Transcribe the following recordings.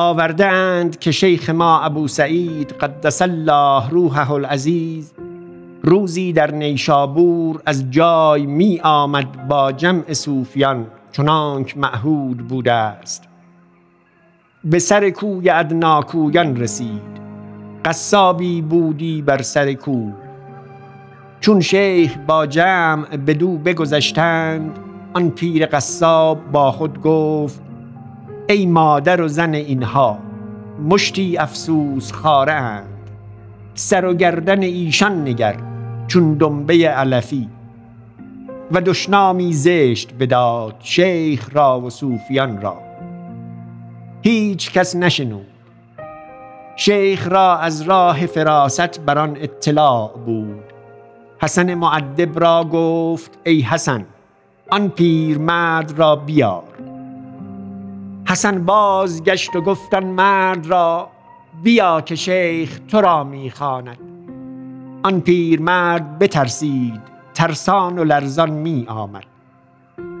آورده اند که شیخ ما ابو سعید قدس الله روحه العزیز روزی در نیشابور از جای می آمد با جمع صوفیان چنانک معهود بوده است. به سر کوی ادناکویان رسید. قصابی بودی بر سر کو چون شیخ با جمع بدو بگذشتند آن پیر قصاب با خود گفت ای مادر و زن اینها مشتی افسوس خاره اند. سر و گردن ایشان نگر چون دنبه علفی. و دشنامی زشت بداد شیخ را و صوفیان را. هیچ کس نشنود. شیخ را از راه فراست بر آن اطلاع بود. حسن معدب را گفت ای حسن آن پیرمرد را بیار. حسن باز گشت و گفتن مرد را بیا که شیخ تو را می‌خواند آن پیرمرد بترسید ترسان و لرزان می آمد.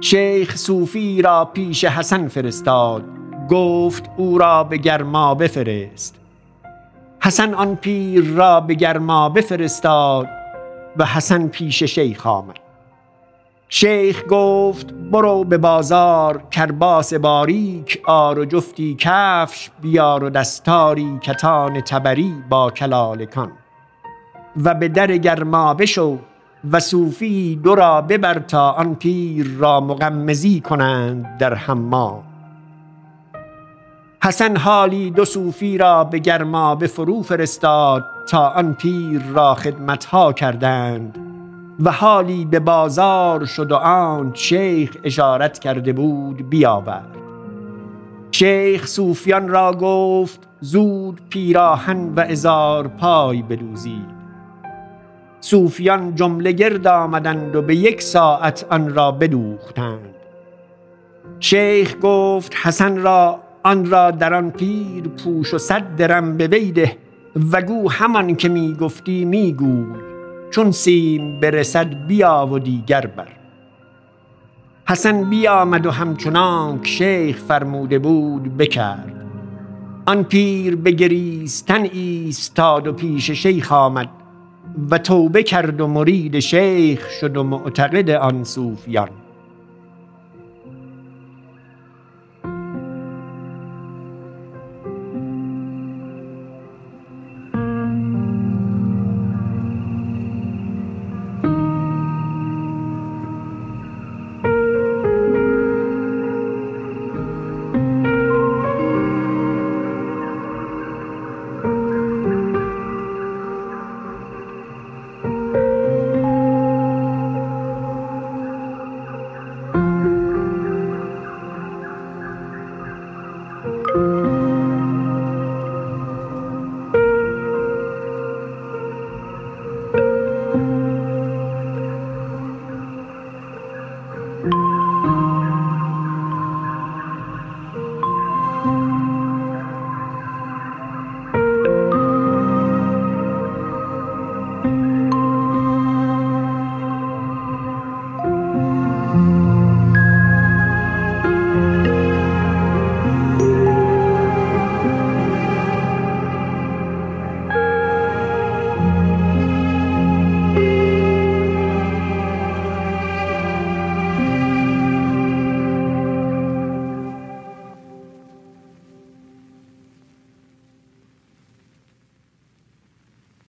شیخ صوفی را پیش حسن فرستاد گفت او را به گرما بفرست. حسن آن پیر را به گرما بفرستاد و حسن پیش شیخ آمد. شیخ گفت برو به بازار کرباس باریک آر و جفتی کفش بیار و دستاری کتان تبری با کلالکان و به در گرما بشو و صوفی دو را ببر تا آن پیر را مغمزی کنند در حمام. حسن حالی دو صوفی را به گرما به فرو فرستاد تا آن پیر را خدمتها کردند. و حالی به بازار شد و آن شیخ اشارت کرده بود بیاورد. شیخ صوفیان را گفت زود پیراهن و ازار پای بدوزید صوفیان جمله گرد آمدند و به یک ساعت آن را بدوختند شیخ گفت حسن را آن را در آن پیر پوش و صد درم به ویده و گو همان که می گفتی می گوی چون سیم برسد بیا و دیگر بر. حسن بیامد و همچنانک شیخ فرموده بود بکرد. آن پیر به گریستن ایستاد و پیش شیخ آمد و توبه کرد و مرید شیخ شد و معتقد آن صوفیان.